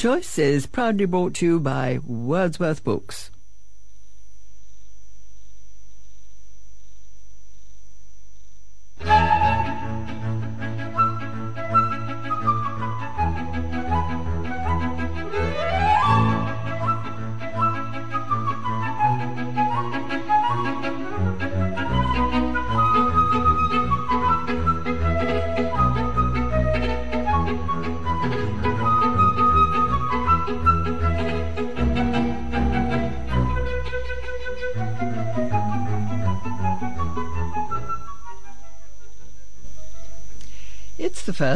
Choice is proudly brought to you by Wordsworth Books.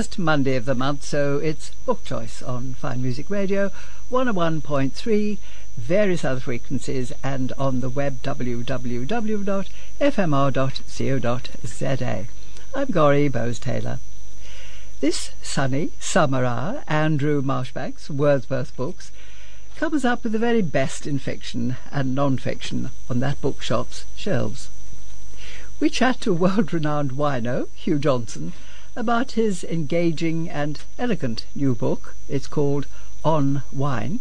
First Monday of the month, so it's Book Choice on Fine Music Radio, 101.3, various other frequencies, and on the web www.fmr.co.za. I'm Gorry Bowes-Taylor. This sunny summer hour, Andrew Marchbanks, Wordsworth Books, comes up with the very best in fiction and non-fiction on that bookshop's shelves. We chat to world-renowned wino, Hugh Johnson, about his engaging and elegant new book. It's called On Wine,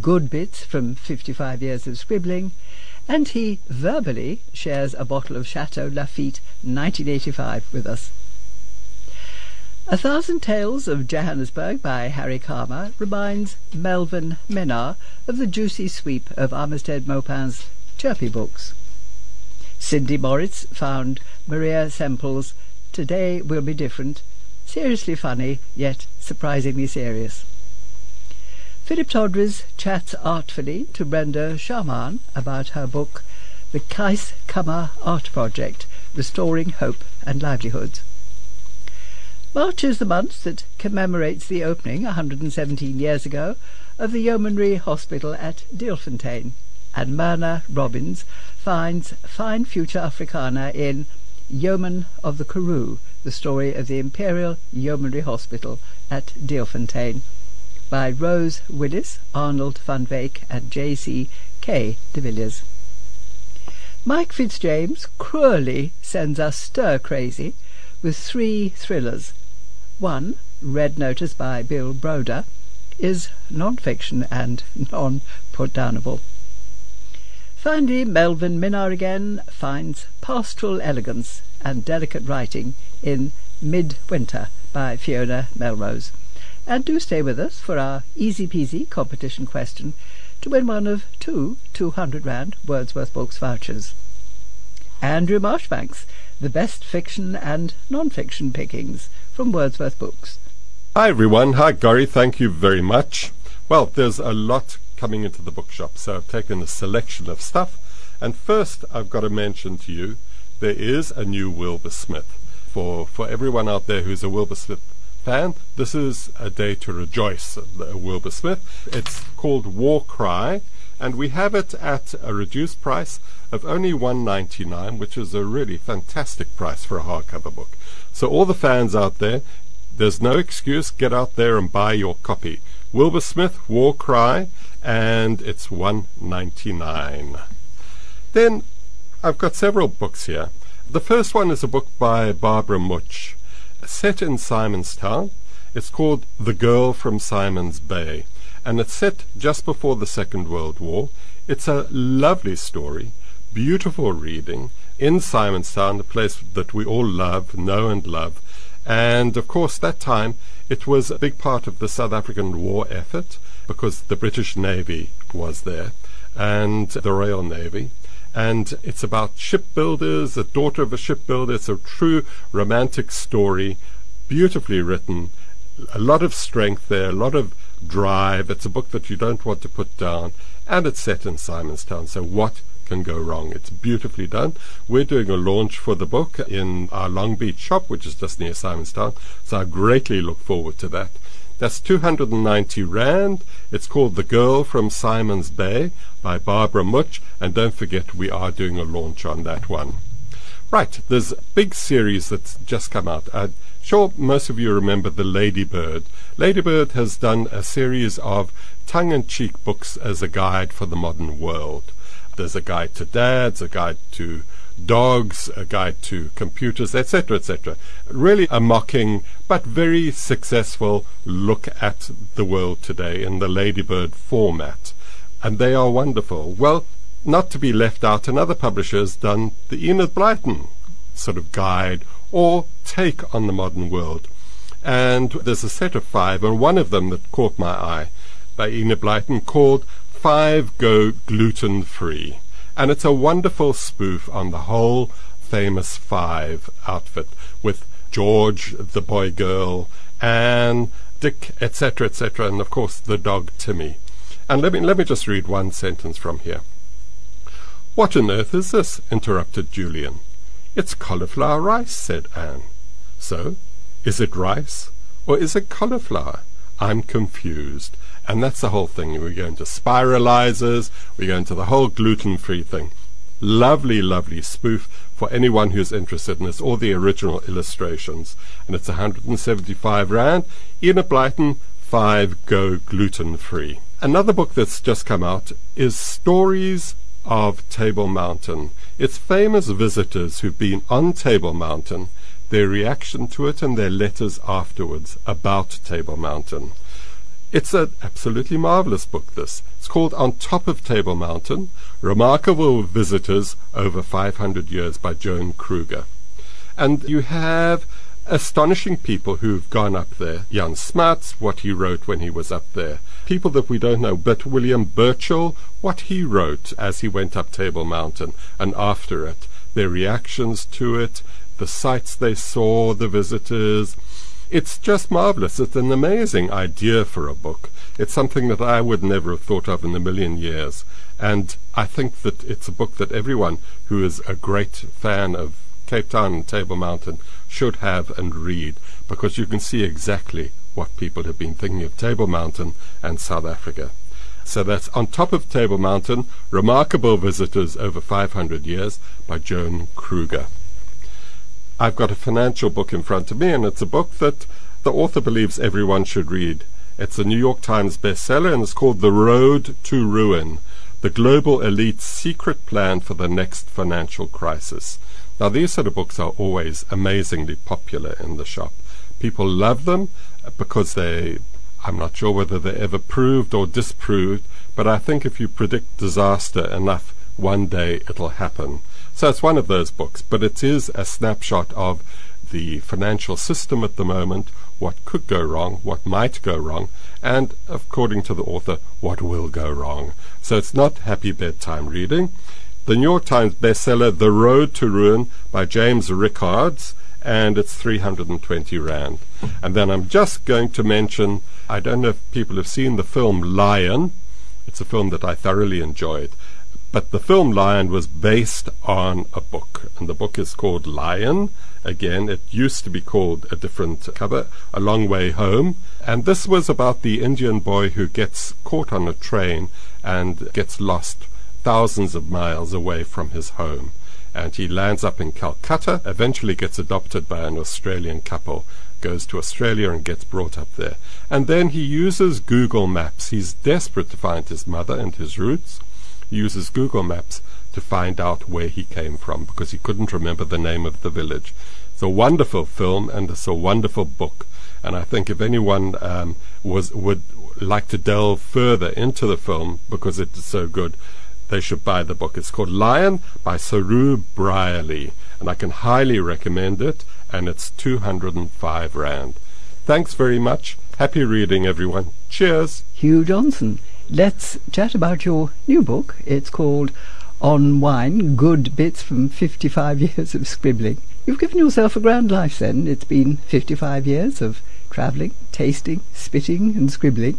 Good Bits from 55 Years of Scribbling, and he verbally shares a bottle of Chateau Lafite 1985 with us. A Thousand Tales of Johannesburg by Harry Kalmer reminds Melvin Minnaar of the juicy sweep of Armistead Maupin's chirpy books. Cindy Moritz found Maria Semple's Today Will Be Different, seriously funny, yet surprisingly serious. Philip Todres chats artfully to Brenda Schmahmann about her book The Keiskamma Art Project, Restoring Hope and Livelihoods. March is the month that commemorates the opening, 117 years ago, of the Yeomanry Hospital at Deelfontein, and Myrna Robbins finds fine future Afrikaner in Yeoman of the Karoo, the story of the Imperial Yeomanry Hospital at Deelfontein, by Rose Willis, Arnold van Dyk, and J.C. K. de Villiers. Mike Fitzjames cruelly sends us stir-crazy with three thrillers. One, Red Notice by Bill Browder, is non-fiction and non-put-downable. Finally, Melvin Minnaar again finds pastoral elegance and delicate writing in Midwinter by Fiona Melrose. And do stay with us for our easy-peasy competition question to win one of two 200 Rand Wordsworth Books vouchers. Andrew Marchbanks, the best fiction and non-fiction pickings from Wordsworth Books. Hi everyone. Hi Gary. Thank you very much. Well, there's a lot coming into the bookshop. So I've taken a selection of stuff. And first, I've got to mention to you there is a new Wilbur Smith. For, for everyone out there who's a Wilbur Smith fan, this is a day to rejoice. The Wilbur Smith. It's called War Cry, and we have it at a reduced price of only one ninety nine, which is a really fantastic price for a hardcover book. So all the fans out there, there's no excuse. Get out there and buy your copy. Wilbur Smith, War Cry, and it's one ninety nine. Then I've got several books here. The first one is a book by Barbara Mutch, set in Simonstown. It's called The Girl from Simon's Bay, and it's set just before the Second World War. It's a lovely story, beautiful reading in Simonstown, a place that we all love, know and love. And of course, that time it was a big part of the South African war effort because the British Navy was there and the Royal Navy. And it's about shipbuilders, a daughter of a shipbuilder. It's a true romantic story, beautifully written, a lot of strength there, a lot of drive. It's a book that you don't want to put down, and it's set in Simonstown. So what can go wrong? It's beautifully done. We're doing a launch for the book in our Long Beach shop, which is just near Simonstown. So I greatly look forward to that. That's 290 Rand. It's called The Girl from Simon's Bay by Barbara Mutch. And don't forget, we are doing a launch on that one. Right, there's a big series that's just come out. I'm sure most of you remember The Ladybird. Ladybird has done a series of tongue-in-cheek books as a guide for the modern world. There's a guide to dads, a guide to dogs, a guide to computers, etc., etc. Really a mocking but very successful look at the world today in the Ladybird format. And they are wonderful. Well, not to be left out, another publisher has done the Enid Blyton sort of guide or take on the modern world. And there's a set of five, and one of them that caught my eye by Enid Blyton called Five Go Gluten Free. And it's a wonderful spoof on the whole famous Five outfit with George, the boy girl, Anne, Dick, etc., etc., and of course the dog Timmy. And let me, let me just read one sentence from here. What on earth is this? interrupted Julian. It's cauliflower rice, said Anne. So, is it rice or is it cauliflower? I'm confused. And that's the whole thing. We go into spiralizers, we go into the whole gluten free thing. Lovely, lovely spoof for anyone who's interested in this, all the original illustrations. And it's 175 Rand. Enid Blyton, 5 Go Gluten Free. Another book that's just come out is Stories of Table Mountain. It's famous visitors who've been on Table Mountain, their reaction to it, and their letters afterwards about Table Mountain. It's an absolutely marvelous book, this. It's called On Top of Table Mountain Remarkable Visitors Over 500 Years by Joan Kruger. And you have astonishing people who've gone up there. Jan Smuts, what he wrote when he was up there. People that we don't know, but William Burchell, what he wrote as he went up Table Mountain and after it. Their reactions to it, the sights they saw, the visitors. It's just marvelous. It's an amazing idea for a book. It's something that I would never have thought of in a million years. And I think that it's a book that everyone who is a great fan of Cape Town and Table Mountain should have and read because you can see exactly what people have been thinking of Table Mountain and South Africa. So that's On Top of Table Mountain, Remarkable Visitors Over 500 Years by Joan Kruger. I've got a financial book in front of me, and it's a book that the author believes everyone should read. It's a New York Times bestseller, and it's called The Road to Ruin The Global Elite's Secret Plan for the Next Financial Crisis. Now, these sort of books are always amazingly popular in the shop. People love them uh, because they, I'm not sure whether they're ever proved or disproved, but I think if you predict disaster enough, one day it'll happen. So it's one of those books, but it is a snapshot of the financial system at the moment, what could go wrong, what might go wrong, and, according to the author, what will go wrong. So it's not happy bedtime reading the New York Times bestseller The Road to Ruin by James Rickards, and it's 320 Rand. And then I'm just going to mention I don't know if people have seen the film Lion. It's a film that I thoroughly enjoyed. But the film Lion was based on a book, and the book is called Lion. Again, it used to be called a different cover, A Long Way Home. And this was about the Indian boy who gets caught on a train and gets lost thousands of miles away from his home. And he lands up in Calcutta, eventually gets adopted by an Australian couple, goes to Australia and gets brought up there. And then he uses Google Maps. He's desperate to find his mother and his roots. Uses Google Maps to find out where he came from because he couldn't remember the name of the village. It's a wonderful film and it's a wonderful book. And I think if anyone um, was would like to delve further into the film because it's so good, they should buy the book. It's called Lion by Saroo Brierley, and I can highly recommend it, and it's 205 Rand. Thanks very much. Happy reading, everyone. Cheers. Hugh Johnson. Let's chat about your new book. It's called On Wine Good Bits from 55 Years of Scribbling. You've given yourself a grand life then. It's been 55 years of travelling, tasting, spitting, and scribbling.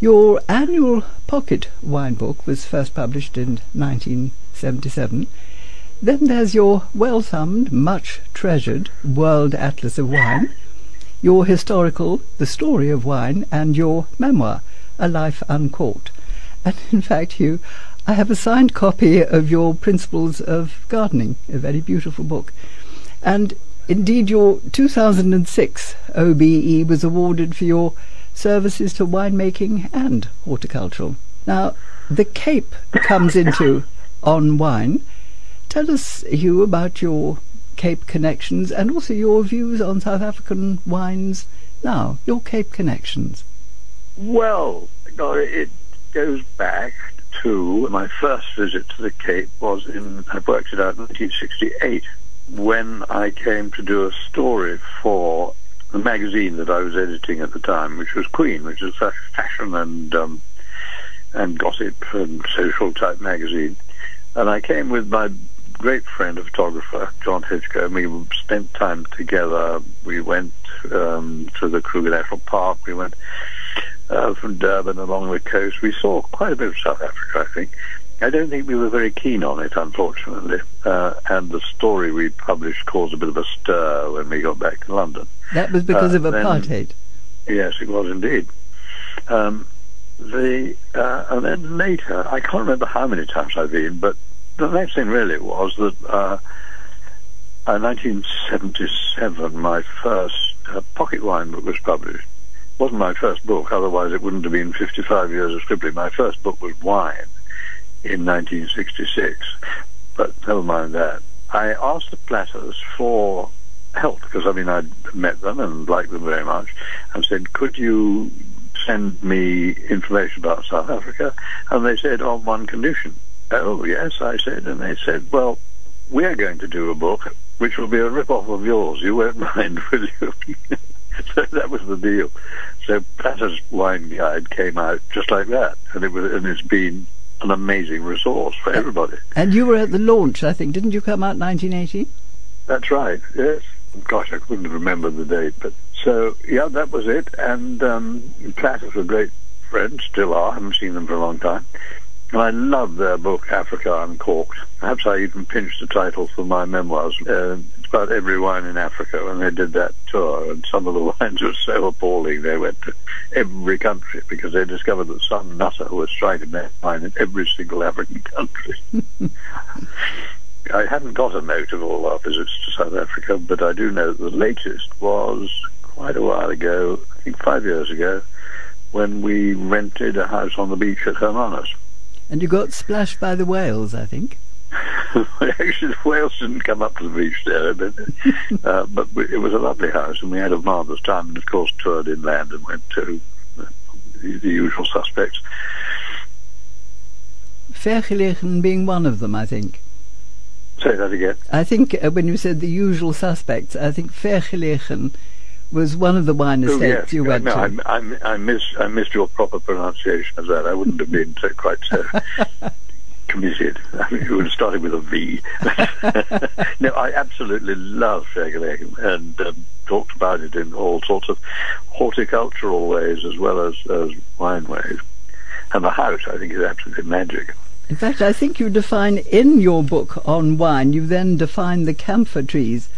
Your annual pocket wine book was first published in 1977. Then there's your well-thumbed, much-treasured World Atlas of Wine, your historical The Story of Wine, and your memoir, A Life Uncorked. And in fact, Hugh, I have a signed copy of your Principles of Gardening, a very beautiful book. And indeed, your 2006 OBE was awarded for your services to winemaking and horticultural. Now, the Cape comes into on wine. Tell us, Hugh, about your Cape connections and also your views on South African wines now, your Cape connections. Well, it goes back to my first visit to the Cape was in, I worked it out in 1968 when I came to do a story for the magazine that I was editing at the time, which was Queen, which is a fashion and um, and gossip and social type magazine. And I came with my great friend, a photographer, John Hitchcock, and we spent time together. We went um, to the Kruger National Park. We went uh, from Durban along the coast. We saw quite a bit of South Africa, I think. I don't think we were very keen on it, unfortunately. Uh, and the story we published caused a bit of a stir when we got back to London. That was because uh, of apartheid. Then, yes, it was indeed. Um, the uh, and then later, I can't remember how many times I've been, but the next thing really was that uh, in 1977, my first uh, pocket wine book was published. Wasn't my first book, otherwise it wouldn't have been 55 years of scribbling. My first book was Wine in 1966, but never mind that. I asked the Platters for help because I mean I'd met them and liked them very much, and said, "Could you send me information about South Africa?" And they said, "On one condition." Oh, yes, I said. And they said, well, we're going to do a book which will be a rip-off of yours. You won't mind, will you? so that was the deal. So Platter's Wine Guide came out just like that, and it was, and it's been an amazing resource for everybody. And you were at the launch, I think, didn't you come out 1980? That's right. Yes. Gosh, I couldn't remember the date, but so yeah, that was it. And um, Platter's a great friend, still are. I haven't seen them for a long time. And I love their book, Africa Uncorked. Perhaps I even pinched the title for my memoirs. Uh, about every wine in Africa, and they did that tour. And some of the wines were so appalling, they went to every country because they discovered that some nutter was trying to make wine in every single African country. I hadn't got a note of all our visits to South Africa, but I do know that the latest was quite a while ago, I think five years ago, when we rented a house on the beach at Hermanus. And you got splashed by the whales, I think. Actually, the whales didn't come up to the beach there, but, uh, but it was a lovely house, and we had a marvellous time. And of course, toured inland and went to uh, the, the usual suspects. Vergelegen being one of them, I think. Say that again. I think uh, when you said the usual suspects, I think Vergelegen was one of the wine estates oh, yes. you went no, to. I, I, I, missed, I missed your proper pronunciation of that. I wouldn't have been so, quite so committed. I mean, you would have started with a V. no, I absolutely love Vergelegen and um, talked about it in all sorts of horticultural ways as well as, as wine ways. And the house, I think, is absolutely magic. In fact, I think you define in your book on wine, you then define the camphor trees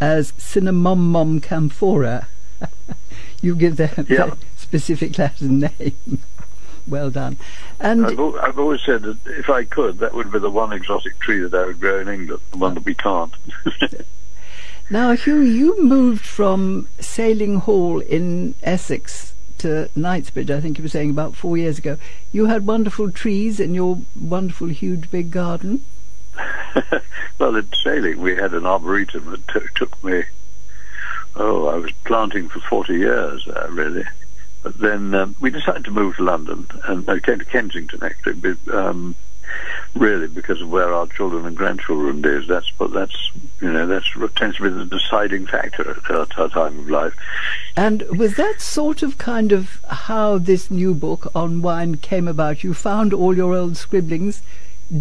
as Cinnamomum camphora. you give them yeah. a specific Latin name. Well done. And I've, I've, always said that if I could, that would be the one exotic tree that I would grow in England, the one that we can't. now, Hugh, you moved from Saling Hall in Essex to Knightsbridge, I think you were saying about four years ago. You had wonderful trees in your wonderful, huge, big garden. well, in Saling, we had an arboretum that t- took me. Oh, I was planting for forty years, uh, really. But then um, we decided to move to London, and I came to Kensington actually. Um, really, because of where our children and grandchildren live. That's but that's you know that's tends to be the deciding factor at our, our time of life. And was that sort of kind of how this new book on wine came about? You found all your old scribblings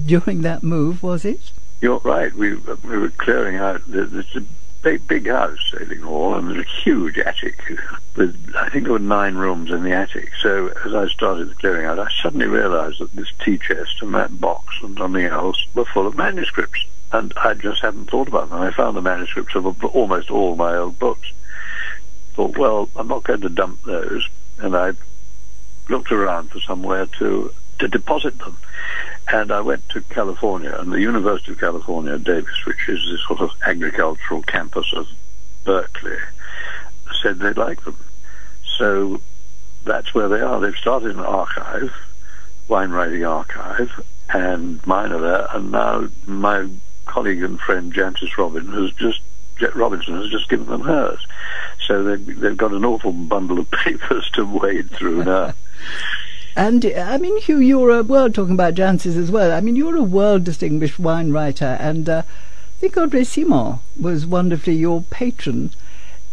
during that move, was it? You're right. We we were clearing out. It's a big big house, Saling Hall, and there's a huge attic with I think there were nine rooms in the attic. So as I started the clearing out, I suddenly realised that this tea chest and that box and something else were full of manuscripts, and I just hadn't thought about them. I found the manuscripts of almost all my old books. Thought, well, I'm not going to dump those, and I looked around for somewhere to to deposit them. And I went to California, and the University of California, Davis, which is this sort of agricultural campus of Berkeley, said they'd like them. So that's where they are. They've started an archive, wine writing archive, and mine are there. And now my colleague and friend Jancis Robin has just Robinson has just given them hers. So they've, they've got an awful bundle of papers to wade through now. And I mean, Hugh, you're a world talking about Jancis as well. I mean, you're a world distinguished wine writer, and uh, I think André Simon was wonderfully your patron.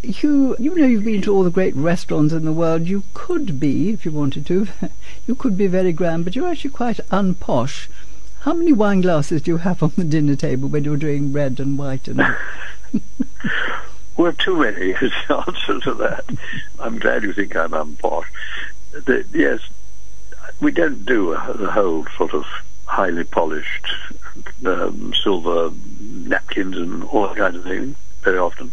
Hugh, you know you've been to all the great restaurants in the world. You could be, if you wanted to, you could be very grand, but you're actually quite unposh. How many wine glasses do you have on the dinner table when you're doing red and white and? well, too many is the answer to that. I'm glad you think I'm unposh. The, yes, we don't do a, the whole sort of highly polished um, silver napkins and all that kind of thing very often,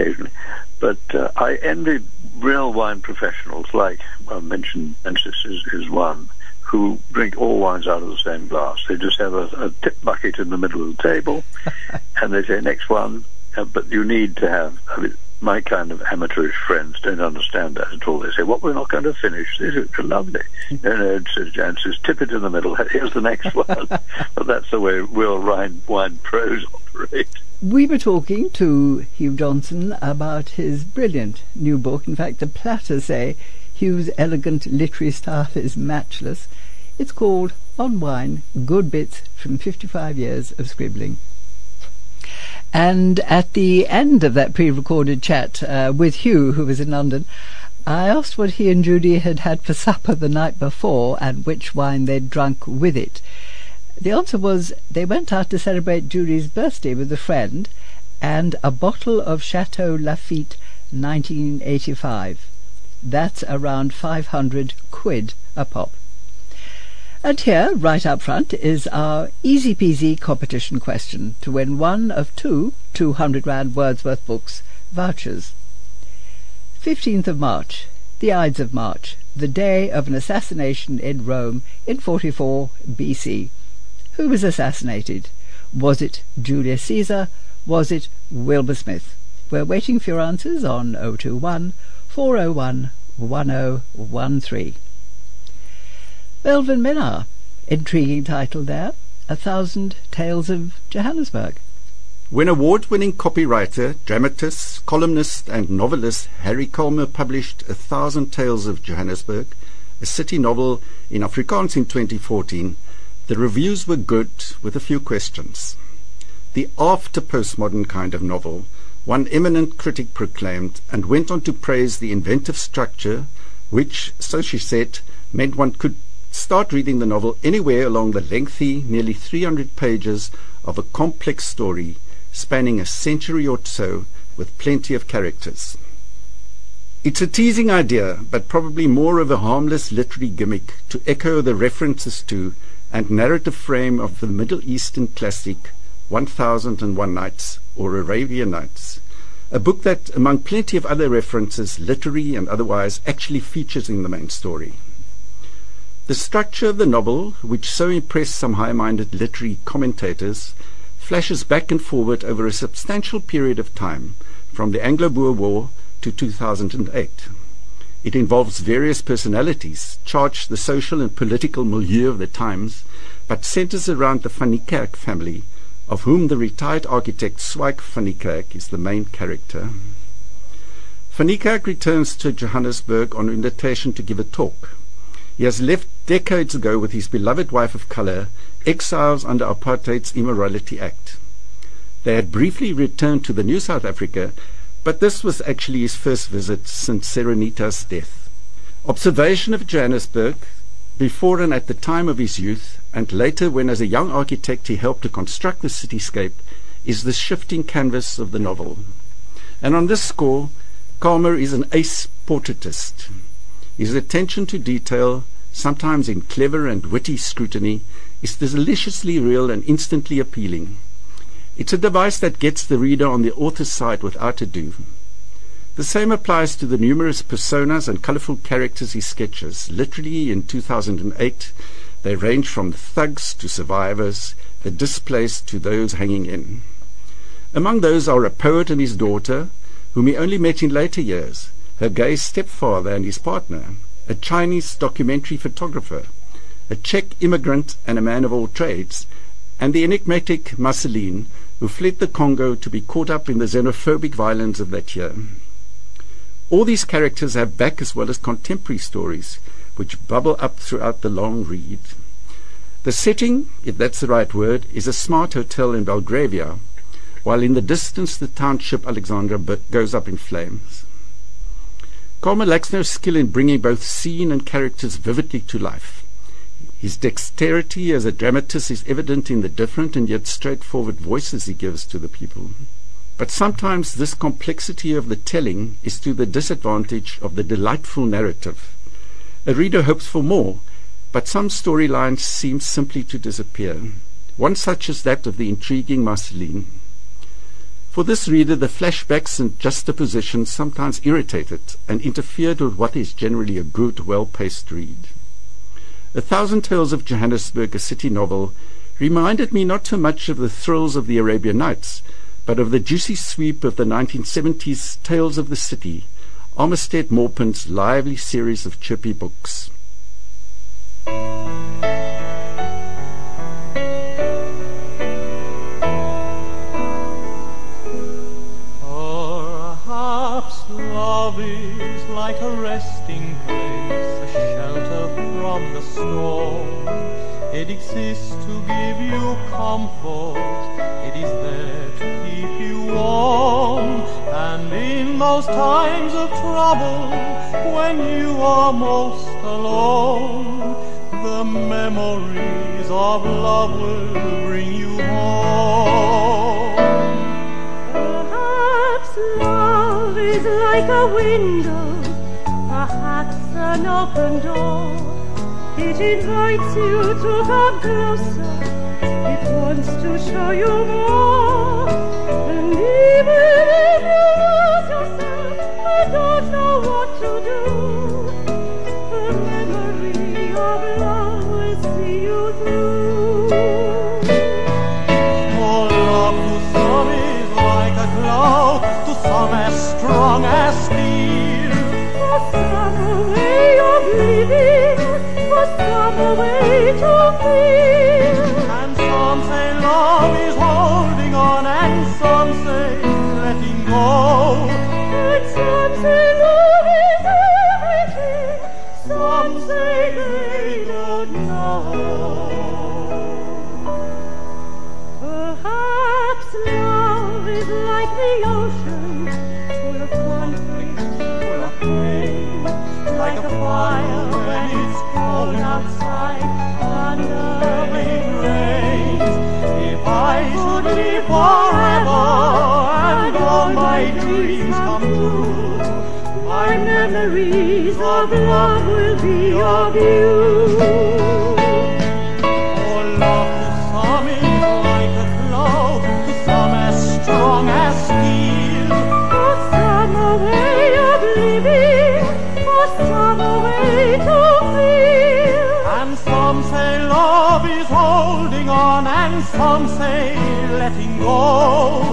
occasionally. But uh, I envy real wine professionals, like I mentioned, Jancis is, is one, who drink all wines out of the same glass. They just have a, a tip bucket in the middle of the table, and they say next one. Uh, but you need to have. I mean, my kind of amateurish friends don't understand that at all. They say, "What? Well, we're not going to finish this. It's lovely." no, no, says Jan. Says, "Tip it in the middle. Here's the next one." but that's the way real wine, wine pros operate. We were talking to Hugh Johnson about his brilliant new book. In fact, the Platter say Hugh's elegant literary style is matchless. It's called On Wine: Good Bits from 55 Years of Scribbling. And at the end of that pre-recorded chat uh, with Hugh, who was in London, I asked what he and Judy had had for supper the night before and which wine they'd drunk with it. The answer was they went out to celebrate Judy's birthday with a friend and a bottle of Chateau Lafite 1985. That's around 500 quid a pop. And here, right up front, is our easy peasy competition question to win one of two 200 Rand Wordsworth books vouchers. 15th of March, the Ides of March, the day of an assassination in Rome in 44 BC. Who was assassinated? Was it Julius Caesar? Was it Wilbur Smith? We're waiting for your answers on 021 401 1013. Melvin Minnaar. Intriguing title there. A Thousand Tales of Johannesburg. When award-winning copywriter, dramatist, columnist and novelist Harry Kalmer published A Thousand Tales of Johannesburg, a city novel in Afrikaans in 2014, the reviews were good with a few questions. The after-postmodern kind of novel, one eminent critic proclaimed and went on to praise the inventive structure which, so she said, meant one could Start reading the novel anywhere along the lengthy, nearly 300 pages of a complex story spanning a century or so with plenty of characters. It's a teasing idea, but probably more of a harmless literary gimmick to echo the references to and narrative frame of the Middle Eastern classic 1001 Nights or Arabian Nights, a book that, among plenty of other references, literary and otherwise, actually features in the main story. The structure of the novel, which so impressed some high-minded literary commentators, flashes back and forward over a substantial period of time, from the Anglo-Boer War to 2008. It involves various personalities, charged the social and political milieu of the times, but centers around the Van Niekerk family, of whom the retired architect Swyk van Niekerk is the main character. Van Niekerk returns to Johannesburg on invitation to give a talk. He has left decades ago with his beloved wife of color, exiles under apartheid's Immorality Act. They had briefly returned to the New South Africa, but this was actually his first visit since Serenita's death. Observation of Johannesburg, before and at the time of his youth, and later when as a young architect he helped to construct the cityscape, is the shifting canvas of the novel. And on this score, Kalmer is an ace portraitist. His attention to detail, sometimes in clever and witty scrutiny, is deliciously real and instantly appealing. It's a device that gets the reader on the author's side without ado. The same applies to the numerous personas and colorful characters he sketches. Literally, in 2008, they range from thugs to survivors, the displaced to those hanging in. Among those are a poet and his daughter, whom he only met in later years, her gay stepfather and his partner, a Chinese documentary photographer, a Czech immigrant and a man of all trades, and the enigmatic Marceline, who fled the Congo to be caught up in the xenophobic violence of that year. All these characters have back as well as contemporary stories, which bubble up throughout the long read. The setting, if that's the right word, is a smart hotel in Belgravia, while in the distance the township Alexandra goes up in flames. Kalmer lacks no skill in bringing both scene and characters vividly to life. His dexterity as a dramatist is evident in the different and yet straightforward voices he gives to the people. But sometimes this complexity of the telling is to the disadvantage of the delightful narrative. A reader hopes for more, but some storylines seem simply to disappear. One such is that of the intriguing Marceline. For this reader, the flashbacks and juxtapositions sometimes irritated and interfered with what is generally a good, well-paced read. A Thousand Tales of Johannesburg, a city novel, reminded me not so much of the thrills of the Arabian Nights, but of the juicy sweep of the 1970s Tales of the City, Armistead Maupin's lively series of chippy books. Perhaps love is like a resting place, from the storm. It exists to give you comfort. It is there to keep you warm. And in those times of trouble, when you are most alone, the memories of love will bring you home. Perhaps love is like a window, perhaps an open door. It invites you to come closer. It wants to show you more. And even if you lose yourself and don't know what to do, the memory of love will see you through. For love to some is like a cloud, to some as strong as steel. For some way of living, some way to feel. And some say love is holding on, and some say letting go. And some say love is everything, some say they don't know. Memories of love will be of you. Some say letting go.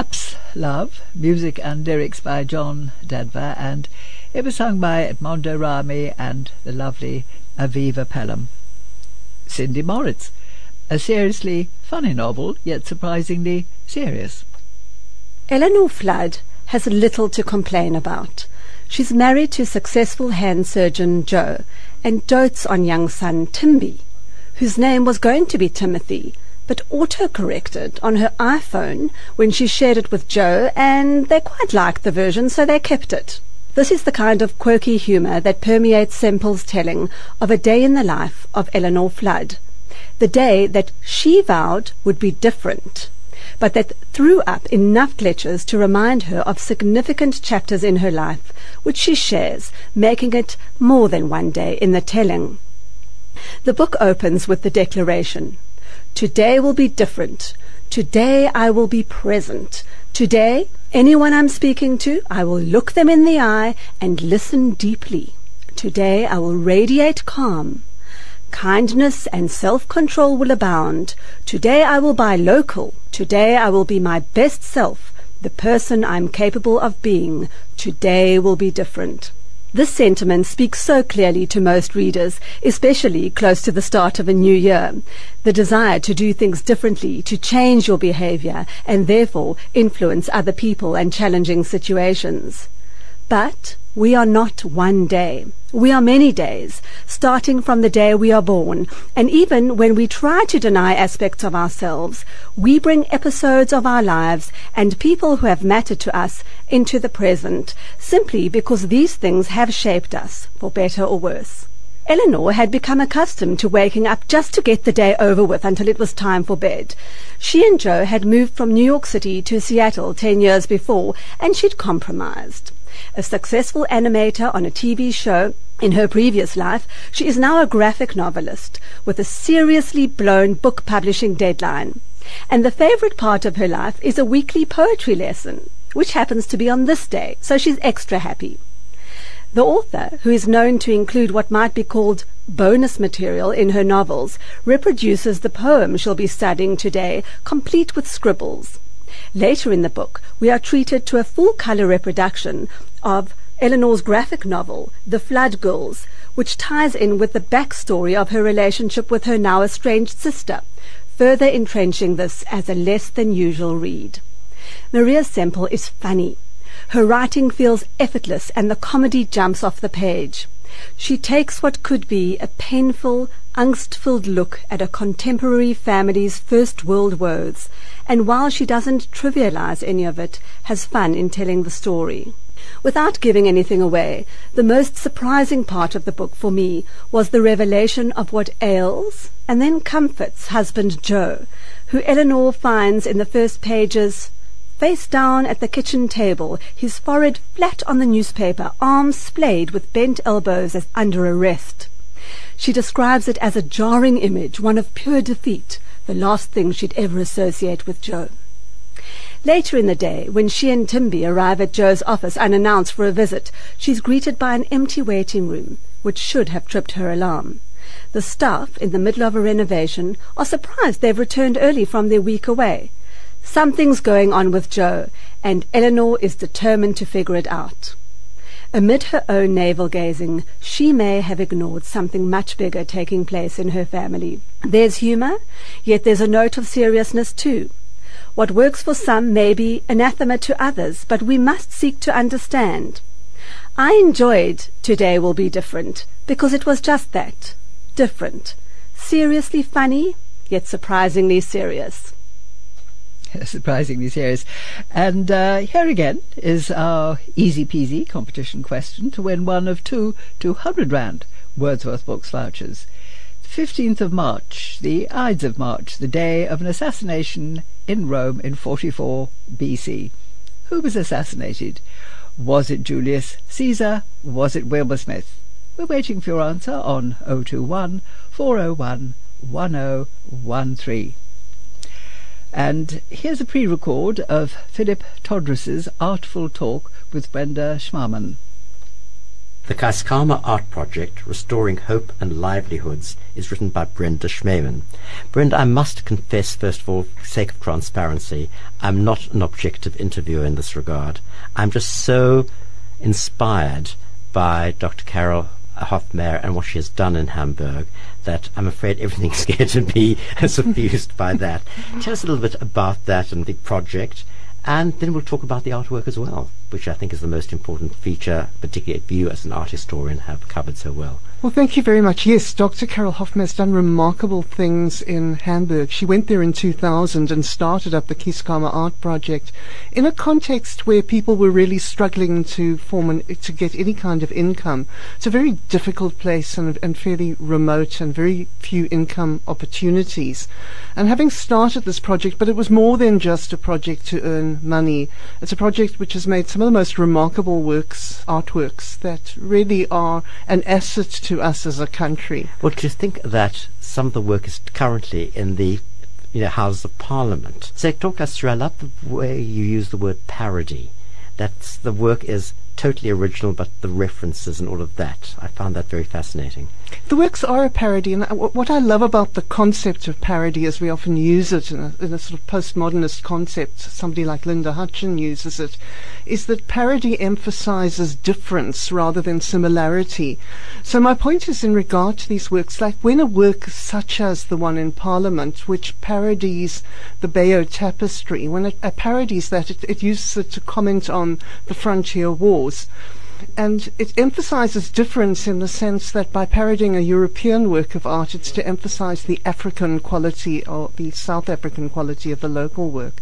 Perhaps Love, music and lyrics by John Denver, and it was sung by Edmondo Rami and the lovely Aviva Pelham. Cindy Moritz, a seriously funny novel, yet surprisingly serious. Eleanor Flood has little to complain about. She's married to successful hand surgeon Joe and dotes on young son Timby, whose name was going to be Timothy, but auto-corrected on her iPhone when she shared it with Joe, and they quite liked the version, so they kept it. This is the kind of quirky humour that permeates Semple's telling of a day in the life of Eleanor Flood, the day that she vowed would be different, but that threw up enough glitches to remind her of significant chapters in her life, which she shares, making it more than one day in the telling. The book opens with the declaration Today will be different. Today I will be present. Today, anyone I'm speaking to, I will look them in the eye and listen deeply. Today I will radiate calm. Kindness and self-control will abound. Today I will buy local. Today I will be my best self, the person I'm capable of being. Today will be different. This sentiment speaks so clearly to most readers, especially close to the start of a new year. The desire to do things differently, to change your behavior, and therefore influence other people and challenging situations. But we are not one day. We are many days, starting from the day we are born. And even when we try to deny aspects of ourselves, we bring episodes of our lives and people who have mattered to us into the present, simply because these things have shaped us, for better or worse. Eleanor had become accustomed to waking up just to get the day over with until it was time for bed. She and Joe had moved from New York City to Seattle ten years before, and she'd compromised. A successful animator on a TV show in her previous life, she is now a graphic novelist with a seriously blown book publishing deadline. And the favorite part of her life is a weekly poetry lesson, which happens to be on this day, so she's extra happy. The author, who is known to include what might be called bonus material in her novels, reproduces the poem she'll be studying today, complete with scribbles. Later in the book, we are treated to a full color reproduction of Eleanor's graphic novel, The Flood Girls, which ties in with the backstory of her relationship with her now estranged sister, further entrenching this as a less than usual read. Maria Semple is funny. Her writing feels effortless and the comedy jumps off the page. She takes what could be a painful, angst-filled look at a contemporary family's first world woes, and while she doesn't trivialize any of it, has fun in telling the story. Without giving anything away, the most surprising part of the book for me was the revelation of what ails and then comforts husband Joe, who Eleanor finds in the first pages face down at the kitchen table, his forehead flat on the newspaper, arms splayed with bent elbows as under arrest. She describes it as a jarring image, one of pure defeat, the last thing she'd ever associate with Joe. Later in the day, when she and Timby arrive at Joe's office unannounced for a visit, she's greeted by an empty waiting room, which should have tripped her alarm. The staff, in the middle of a renovation, are surprised they've returned early from their week away. Something's going on with Joe, and Eleanor is determined to figure it out. Amid her own navel gazing, she may have ignored something much bigger taking place in her family. There's humour, yet there's a note of seriousness too. What works for some may be anathema to others, but we must seek to understand. I enjoyed Today Will Be Different because it was just that different. Seriously funny, yet surprisingly serious. Surprisingly serious. And uh, here again is our easy peasy competition question to win one of two 200 Rand Wordsworth Books vouchers. 15th of March, the Ides of March, the day of an assassination in Rome in 44 BC. Who was assassinated? Was it Julius Caesar? Was it Wilbur Smith? We're waiting for your answer on 021 401 1013. And here's a pre-record of Philip Todres's artful talk with Brenda Schmahmann. The Keiskamma Art Project, Restoring Hope and Livelihoods, is written by Brenda Schmahmann. Brenda, I must confess, first of all, for sake of transparency, I'm not an objective interviewer in this regard. I'm just so inspired by Dr. Carol Hofmeyr and what she has done in Hamburg that I'm afraid everything's going to be suffused by that. Tell us a little bit about that and the project and then we'll talk about the artwork as well, which I think is the most important feature, particularly if you as an art historian have covered so well. Well, thank you very much. Yes, Dr. Carol Hofmeyr has done remarkable things in Hamburg. She went there in 2000 and started up the Keiskamma Art Project in a context where people were really struggling to form an, to get any kind of income. It's a very difficult place and, and fairly remote and very few income opportunities. And having started this project, but it was more than just a project to earn money. It's a project which has made some of the most remarkable works, artworks that really are an asset to us as a country. Well, do you think that some of the work is currently in the you know, Houses of Parliament? So talk us through, I love the way you use the word parody. That's the work is totally original, but the references and all of that, I found that very fascinating. The works are a parody, and what I love about the concept of parody is we often use it in a, in a, sort of postmodernist concept. Somebody like Linda Hutcheon uses it, is that parody emphasizes difference rather than similarity. So my point is in regard to these works, like when a work such as the one in Parliament, which parodies the Bayeux Tapestry, when it, it parodies that, it, it uses it to comment on the frontier wars. And it emphasizes difference in the sense that by parodying a European work of art, it's to emphasize the African quality or the South African quality of the local work.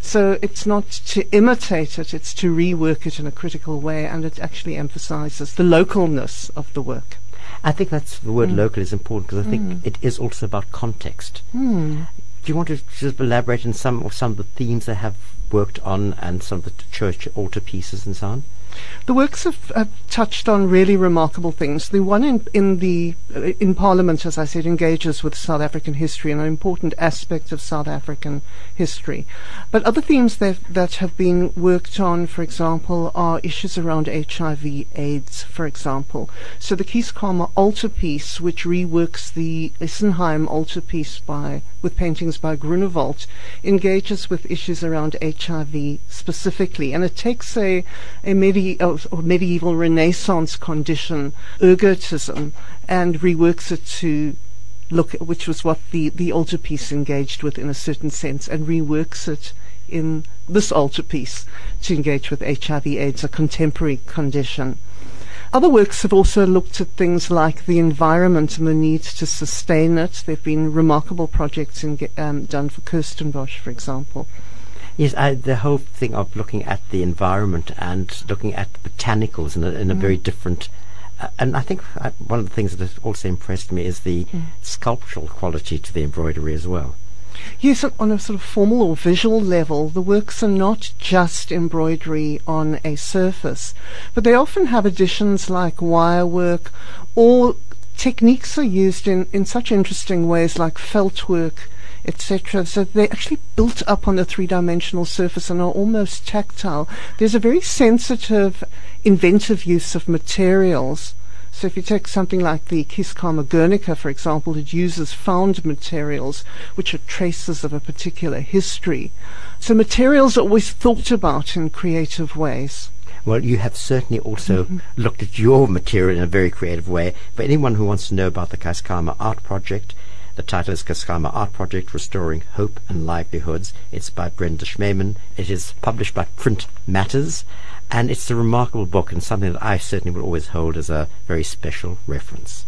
So it's not to imitate it, it's to rework it in a critical way, and it actually emphasizes the localness of the work. I think that's the word Mm. local is important because I think Mm. it is also about context. Hmm. Do you want to just elaborate on some of some of the themes they have worked on and some of the church altar pieces and so on? The works have, have touched on really remarkable things. The one in, in the uh, in Parliament, as I said, engages with South African history and an important aspect of South African history. But other themes that that have been worked on, for example, are issues around HIV/AIDS, for example. So the Keiskamma altarpiece, which reworks the Isenheim altarpiece by with paintings by Grunewald, engages with issues around HIV specifically, and it takes a a medieval or medieval Renaissance condition, ergotism, and reworks it to look, which was what the the altarpiece engaged with in a certain sense, and reworks it in this altarpiece to engage with HIV/AIDS, a contemporary condition. Other works have also looked at things like the environment and the need to sustain it. There have been remarkable projects in, um, done for Kirstenbosch, for example. Yes, I, the whole thing of looking at the environment and looking at botanicals in a, in a very different. Uh, and I think uh, one of the things that has also impressed me is the sculptural quality to the embroidery as well. Yes, on- on a sort of formal or visual level, the works are not just embroidery on a surface, but they often have additions like wire work or techniques are used in, in such interesting ways like felt work, etc. So they're actually built up on a three-dimensional surface and are almost tactile. There's a very sensitive, inventive use of materials. So if you take something like the Keiskamma Guernica, for example, it uses found materials, which are traces of a particular history. So materials are always thought about in creative ways. Well, you have certainly also mm-hmm. looked at your material in a very creative way. For anyone who wants to know about the Keiskamma Art Project, the title is Keiskamma Art Project Restoring Hope and Livelihoods. It's by Brenda Schmahmann. It is published by Print Matters, and it's a remarkable book and something that I certainly will always hold as a very special reference.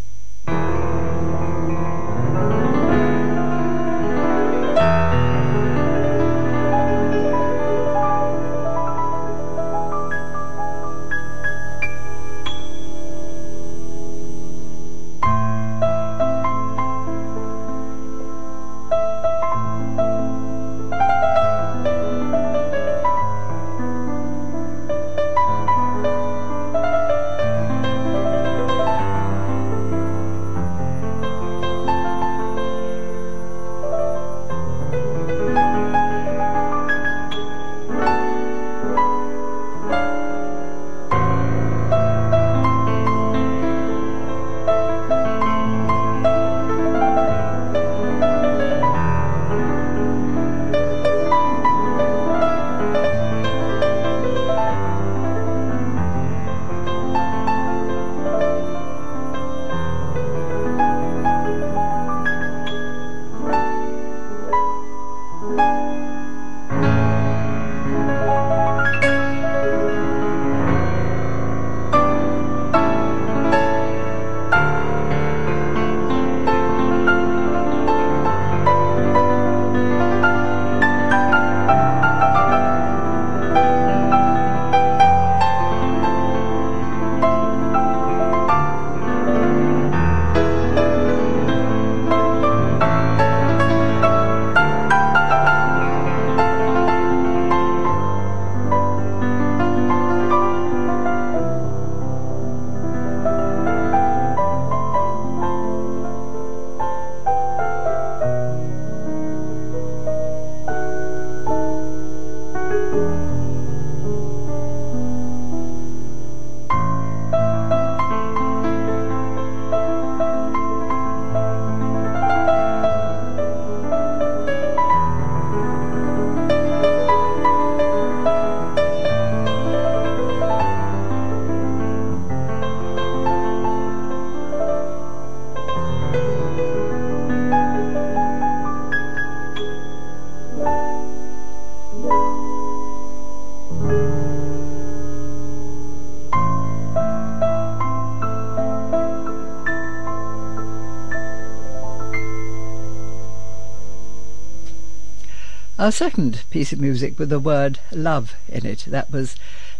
Our second piece of music with the word love in it. That was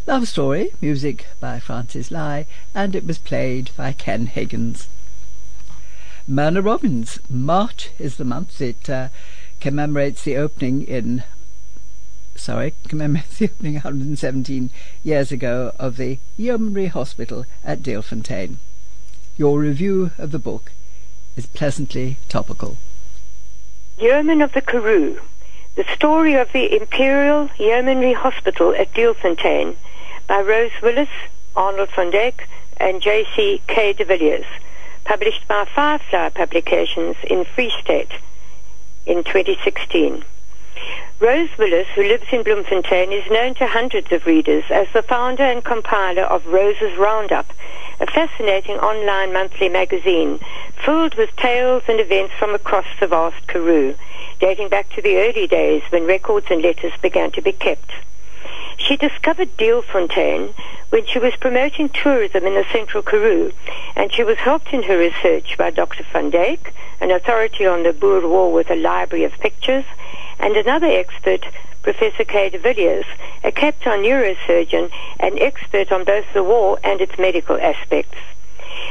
Love Story, music by Francis Lai, and it was played by Ken Higgins. Myrna Robins, March is the month. It uh, commemorates the opening in sorry, commemorates the opening 117 years ago of the Yeomanry Hospital at Deelfontein. Your review of the book is pleasantly topical. Yeomen of the Karoo, the story of the Imperial Yeomanry Hospital at Deelfontein by Rose Willis, Arnold van Dyk, and J.C. K. de Villiers, published by Firefly Publications in Free State in 2016. Rose Willis, who lives in Bloemfontein, is known to hundreds of readers as the founder and compiler of Rose's Roundup, a fascinating online monthly magazine filled with tales and events from across the vast Karoo, dating back to the early days when records and letters began to be kept. She discovered Deelfontein when she was promoting tourism in the central Karoo, and she was helped in her research by Dr. van Dyk, an authority on the Boer War with a library of pictures, and another expert, Professor K. de Villiers, a Cape Town neurosurgeon and expert on both the war and its medical aspects.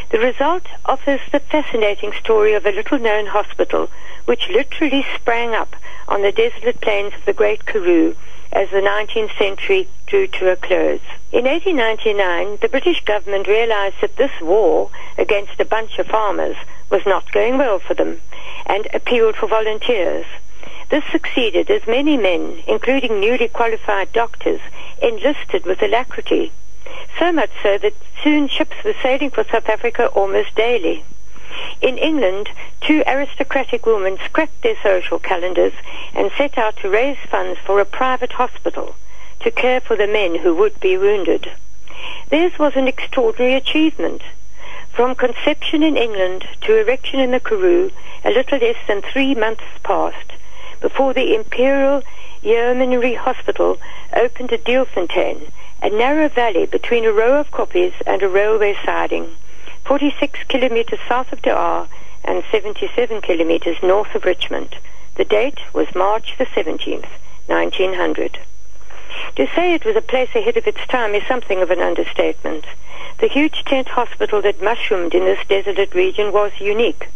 The result offers the fascinating story of a little-known hospital which literally sprang up on the desolate plains of the Great Karoo as the 19th century drew to a close. In 1899, the British government realized that this war against a bunch of farmers was not going well for them and appealed for volunteers. This succeeded as many men, including newly qualified doctors, enlisted with alacrity. So much so that soon ships were sailing for South Africa almost daily. In England, two aristocratic women scrapped their social calendars and set out to raise funds for a private hospital to care for the men who would be wounded. Theirs was an extraordinary achievement. From conception in England to erection in the Karoo, a little less than three months passed before the Imperial Yeomanry Hospital opened at Deelfontein, a narrow valley between a row of kopjes and a railway siding, 46 kilometers south of De Aar and 77 kilometers north of Richmond. The date was March the 17th, 1900. To say it was a place ahead of its time is something of an understatement. The huge tent hospital that mushroomed in this desolate region was unique.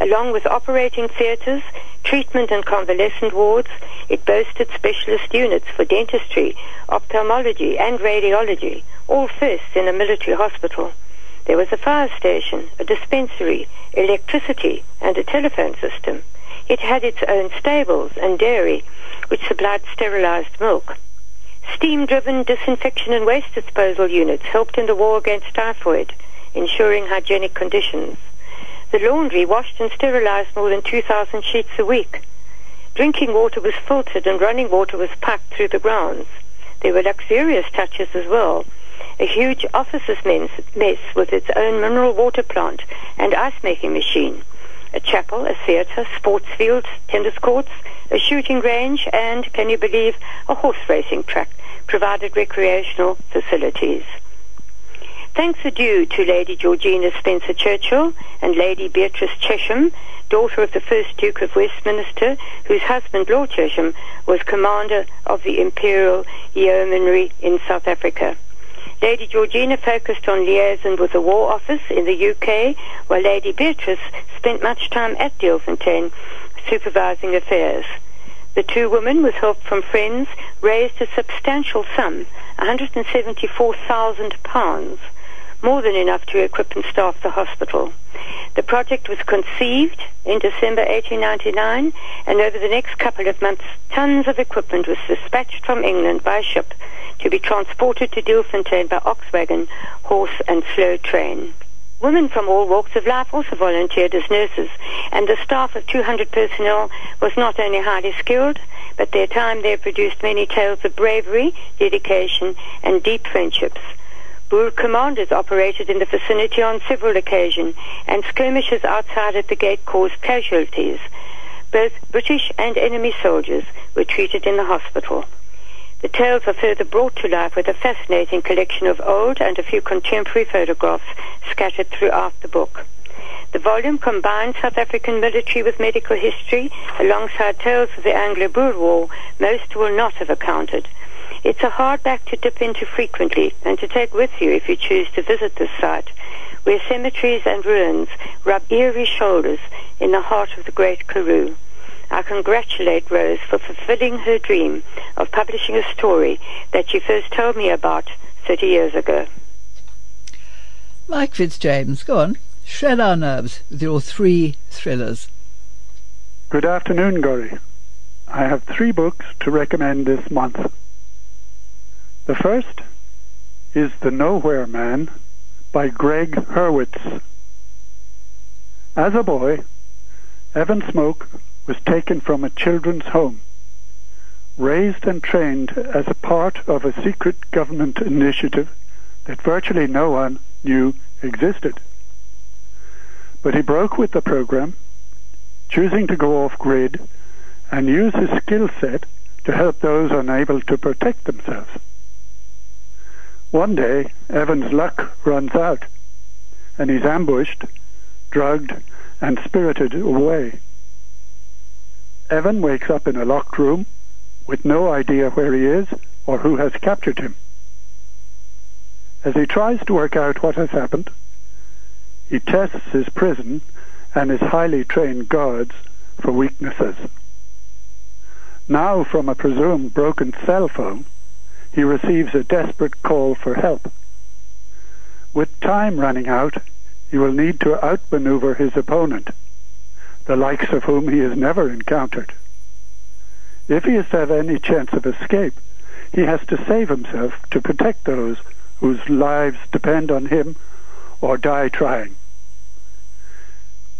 Along with operating theatres, treatment and convalescent wards, it boasted specialist units for dentistry, ophthalmology, and radiology, all first in a military hospital. There was a fire station, a dispensary, electricity, and a telephone system. It had its own stables and dairy, which supplied sterilized milk. Steam-driven disinfection and waste disposal units helped in the war against typhoid, ensuring hygienic conditions. The laundry washed and sterilized more than 2,000 sheets a week. Drinking water was filtered and running water was piped through the grounds. There were luxurious touches as well. A huge officer's mess with its own mineral water plant and ice-making machine. A chapel, a theatre, sports fields, tennis courts, a shooting range, and, can you believe, a horse racing track provided recreational facilities. Thanks are due to Lady Georgina Spencer Churchill and Lady Beatrice Chesham, daughter of the first Duke of Westminster, whose husband, Lord Chesham, was commander of the Imperial Yeomanry in South Africa. Lady Georgina focused on liaison with the War Office in the UK, while Lady Beatrice spent much time at Deelfontein supervising affairs. The two women, with help from friends, raised a substantial sum, £174,000 more than enough to equip and staff the hospital. The project was conceived in December 1899, and over the next couple of months, tons of equipment was dispatched from England by ship to be transported to Deelfontein by ox wagon, horse, and slow train. Women from all walks of life also volunteered as nurses, and the staff of 200 personnel was not only highly skilled, but their time there produced many tales of bravery, dedication, and deep friendships. Boer commanders operated in the vicinity on several occasions, and skirmishes outside at the gate caused casualties. Both British and enemy soldiers were treated in the hospital. The tales are further brought to life with a fascinating collection of old and a few contemporary photographs scattered throughout the book. The volume combines South African military with medical history alongside tales of the Anglo-Boer War most will not have accounted. It's a hardback to dip into frequently and to take with you if you choose to visit this site, where cemeteries and ruins rub eerie shoulders in the heart of the great Karoo. I congratulate Rose for fulfilling her dream of publishing a story that she first told me about 30 years ago. Mike Fitzjames, go on. Shred our nerves with your three thrillers. Good afternoon, Gorry. I have three books to recommend this month. The first is The Nowhere Man by Greg Hurwitz. As a boy, Evan Smoak was taken from a children's home, raised and trained as a part of a secret government initiative that virtually no one knew existed. But he broke with the program, choosing to go off grid and use his skill set to help those unable to protect themselves. One day, Evan's luck runs out, and he's ambushed, drugged, and spirited away. Evan wakes up in a locked room with no idea where he is or who has captured him. As he tries to work out what has happened, he tests his prison and his highly trained guards for weaknesses. Now, from a presumed broken cell phone, he receives a desperate call for help. With time running out, he will need to outmaneuver his opponent, the likes of whom he has never encountered. If he is to have any chance of escape, he has to save himself to protect those whose lives depend on him or die trying.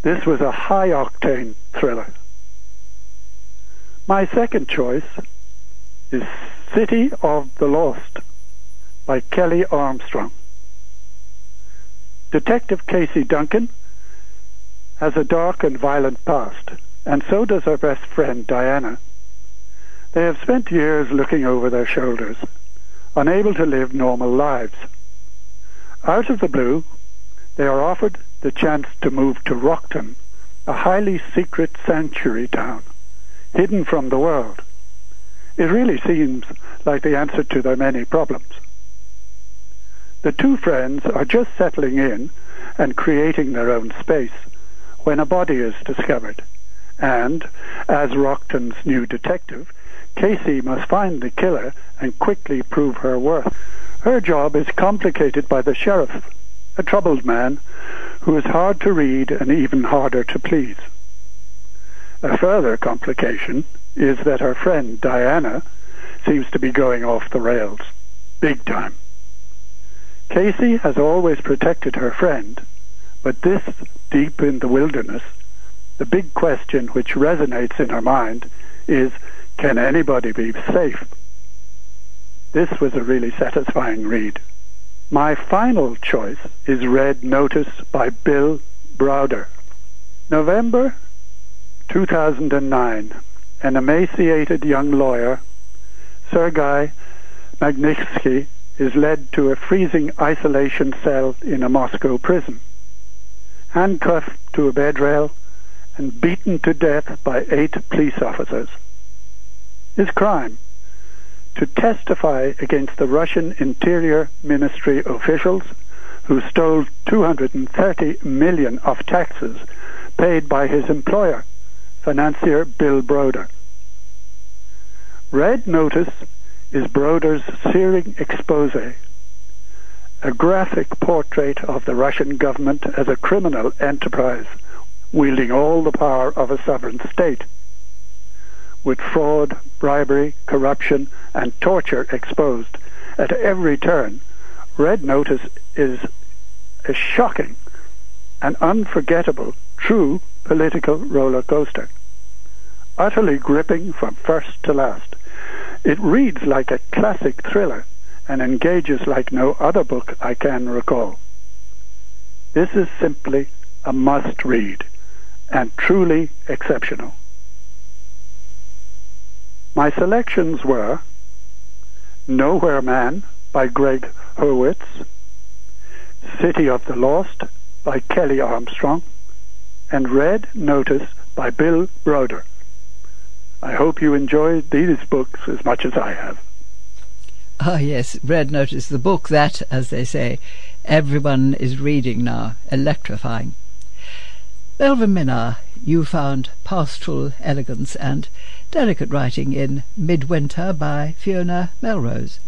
This was a high octane thriller. My second choice is City of the Lost by Kelley Armstrong. Detective Casey Duncan has a dark and violent past, and so does her best friend Diana. They have spent years looking over their shoulders, unable to live normal lives. Out of the blue, they are offered the chance to move to Rockton, a highly secret sanctuary town, hidden from the world. It really seems like the answer to their many problems. The two friends are just settling in and creating their own space when a body is discovered. And, as Rockton's new detective, Casey must find the killer and quickly prove her worth. Her job is complicated by the sheriff, a troubled man who is hard to read and even harder to please. A further complication is that her friend Diana seems to be going off the rails, big time. Casey has always protected her friend, but this deep in the wilderness, the big question which resonates in her mind is, can anybody be safe? This was a really satisfying read. My final choice is Red Notice by Bill Browder. November 2009. An emaciated young lawyer, Sergei Magnitsky, is led to a freezing isolation cell in a Moscow prison. Handcuffed to a bed rail and beaten to death by eight police officers. His crime? To testify against the Russian Interior Ministry officials who stole 230 million of taxes paid by his employer, financier Bill Browder. Red Notice is Browder's searing expose, a graphic portrait of the Russian government as a criminal enterprise wielding all the power of a sovereign state. With fraud, bribery, corruption, and torture exposed at every turn, Red Notice is a shocking and unforgettable true political roller coaster. Utterly gripping from first to last. It reads like a classic thriller and engages like no other book I can recall. This is simply a must read and truly exceptional. My selections were Nowhere Man by Greg Hurwitz, City of the Lost by Kelley Armstrong, and Red Notice by Bill Browder. I hope you enjoyed these books as much as I have. Ah, yes, Red Notice, the book that, as they say, everyone is reading now, electrifying. Melvyn Minnaar, you found pastoral elegance and delicate writing in Midwinter by Fiona Melrose.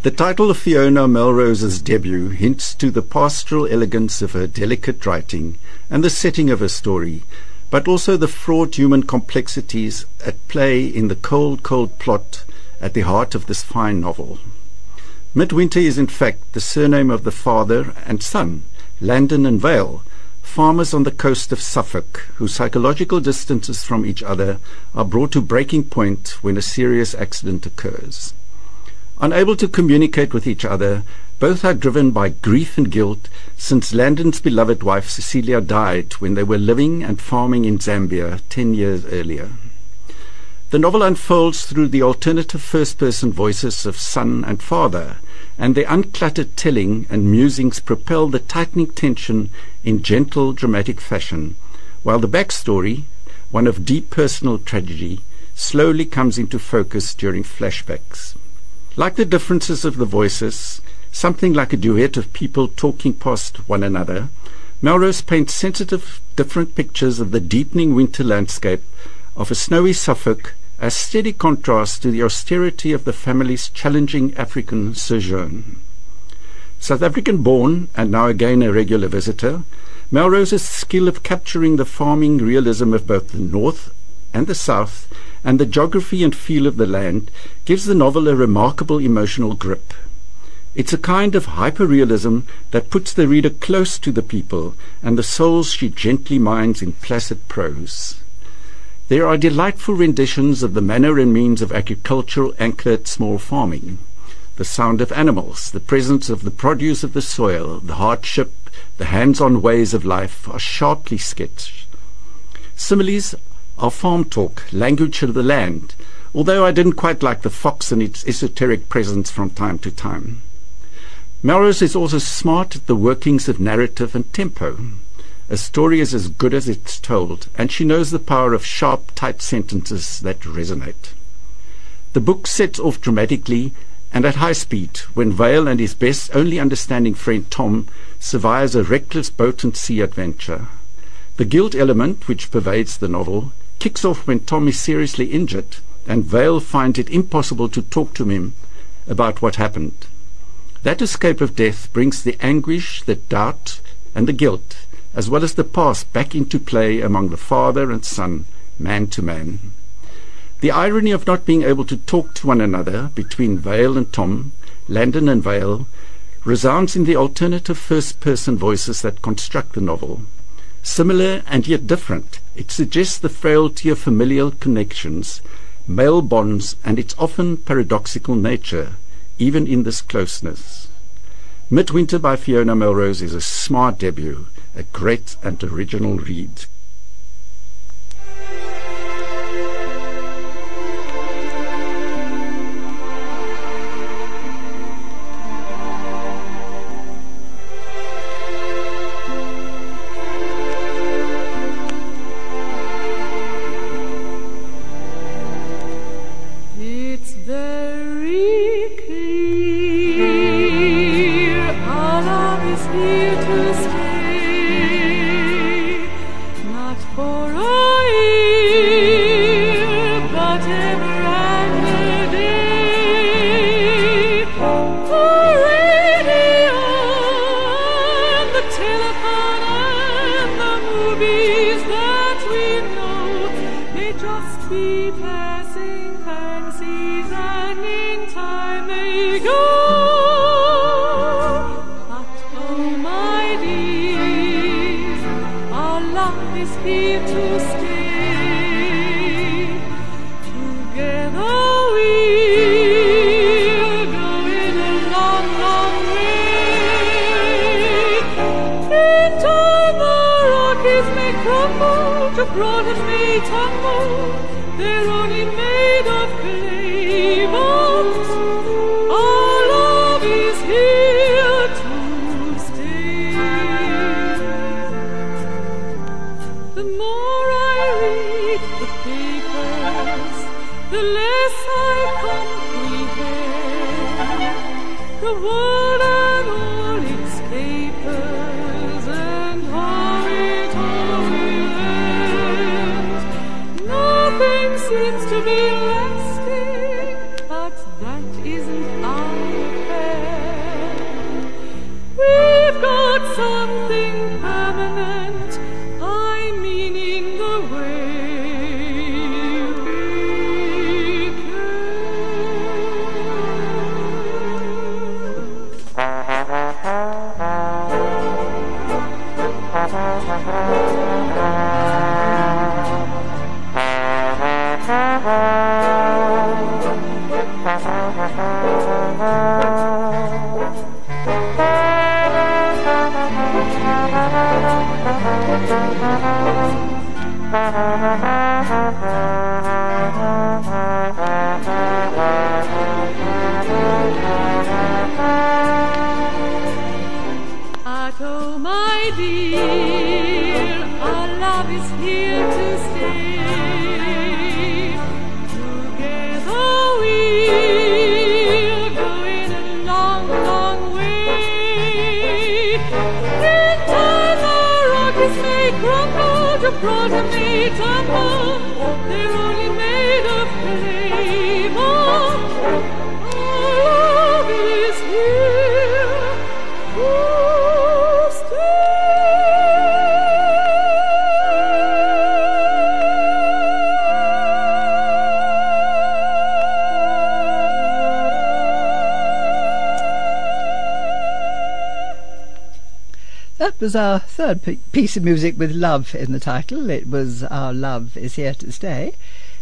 The title of Fiona Melrose's debut hints to the pastoral elegance of her delicate writing and the setting of her story, but also the fraught human complexities at play in the cold, cold plot at the heart of this fine novel. Midwinter is in fact the surname of the father and son, Landon and Vale, farmers on the coast of Suffolk, whose psychological distances from each other are brought to breaking point when a serious accident occurs. Unable to communicate with each other, both are driven by grief and guilt since Landon's beloved wife Cecilia died when they were living and farming in Zambia ten years earlier. The novel unfolds through the alternative first-person voices of son and father, and their uncluttered telling and musings propel the tightening tension in gentle, dramatic fashion, while the backstory, one of deep personal tragedy, slowly comes into focus during flashbacks. Like the differences of the voices, something like a duet of people talking past one another, Melrose paints sensitive, different pictures of the deepening winter landscape of a snowy Suffolk as steady contrast to the austerity of the family's challenging African sojourn. South African born and now again a regular visitor, Melrose's skill of capturing the farming realism of both the North and the South and the geography and feel of the land gives the novel a remarkable emotional grip. It's a kind of hyperrealism that puts the reader close to the people and the souls she gently mines in placid prose. There are delightful renditions of the manner and means of agricultural anchored small farming. The sound of animals, the presence of the produce of the soil, the hardship, the hands-on ways of life are sharply sketched. Similes are farm talk, language of the land, although I didn't quite like the fox and its esoteric presence from time to time. Melrose is also smart at the workings of narrative and tempo. A story is as good as it's told, and she knows the power of sharp, tight sentences that resonate. The book sets off dramatically and at high speed when Vale and his best only understanding friend Tom survives a reckless boat and sea adventure. The guilt element, which pervades the novel, kicks off when Tom is seriously injured and Vale finds it impossible to talk to him about what happened. That escape of death brings the anguish, the doubt, and the guilt as well as the past back into play among the father and son, man to man. The irony of not being able to talk to one another between Vale and Tom, Landon and Vale, resounds in the alternative first-person voices that construct the novel. Similar and yet different, it suggests the frailty of familial connections, male bonds, and its often paradoxical nature, even in this closeness. Midwinter by Fiona Melrose is a smart debut, a great and original read. The Rockies may crumble, Gibraltar may tumble, they're only my dear, our love is here to stay. Together we're going a long, long way. In time the Rockies may crumble, Gibraltar may tumble. Was our third piece of music with love in the title. It was Our Love is Here to Stay.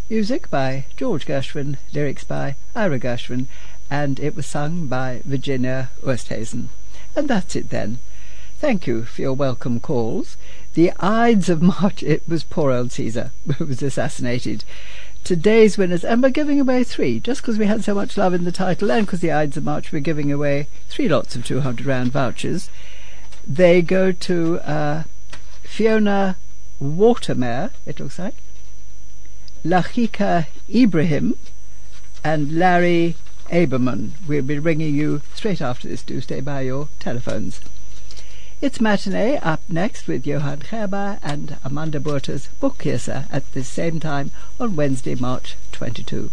Music by George Gershwin, lyrics by Ira Gershwin, and it was sung by Virginia Oosthuizen. And that's it then. Thank you for your welcome calls. The Ides of March, it was poor old Caesar who was assassinated. Today's winners, and we're giving away three, just because we had so much love in the title and because the Ides of March, we're giving away three lots of 200 Rand vouchers. They go to uh, Fiona Watermere, it looks like, Lachika Ibrahim, and Larry Aberman. We'll be ringing you straight after this. Do stay by your telephones. It's matinee up next with Johann Gerber and Amanda Burters Boekkieser at the same time on Wednesday, March 22.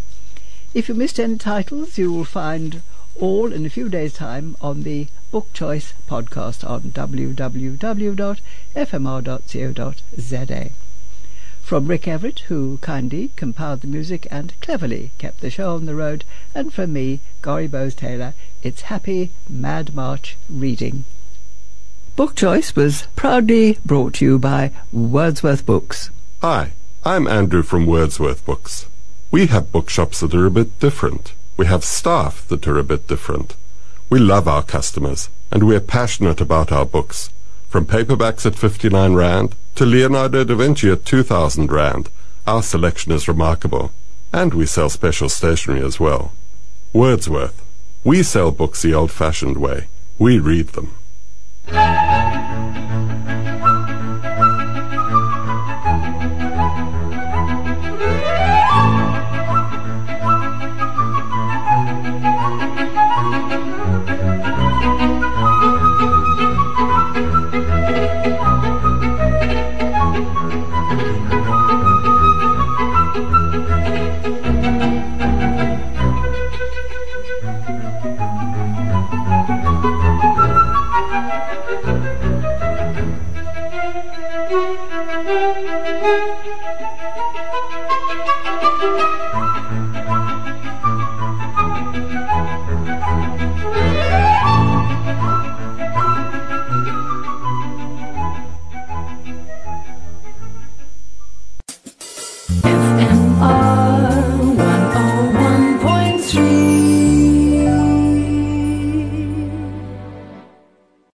If you missed any titles, you will find all in a few days' time on the Book Choice podcast on www.fmr.co.za. From Rick Everett, who kindly compiled the music and cleverly kept the show on the road, and from me, Gorry Bowes Taylor, it's happy Mad March reading. Book Choice was proudly brought to you by Wordsworth Books. Hi, I'm Andrew from Wordsworth Books. We have bookshops that are a bit different. We have staff that are a bit different. We love our customers, and we are passionate about our books. From paperbacks at 59 Rand to Leonardo da Vinci at 2,000 Rand, our selection is remarkable. And we sell special stationery as well. Wordsworth. We sell books the old-fashioned way. We read them.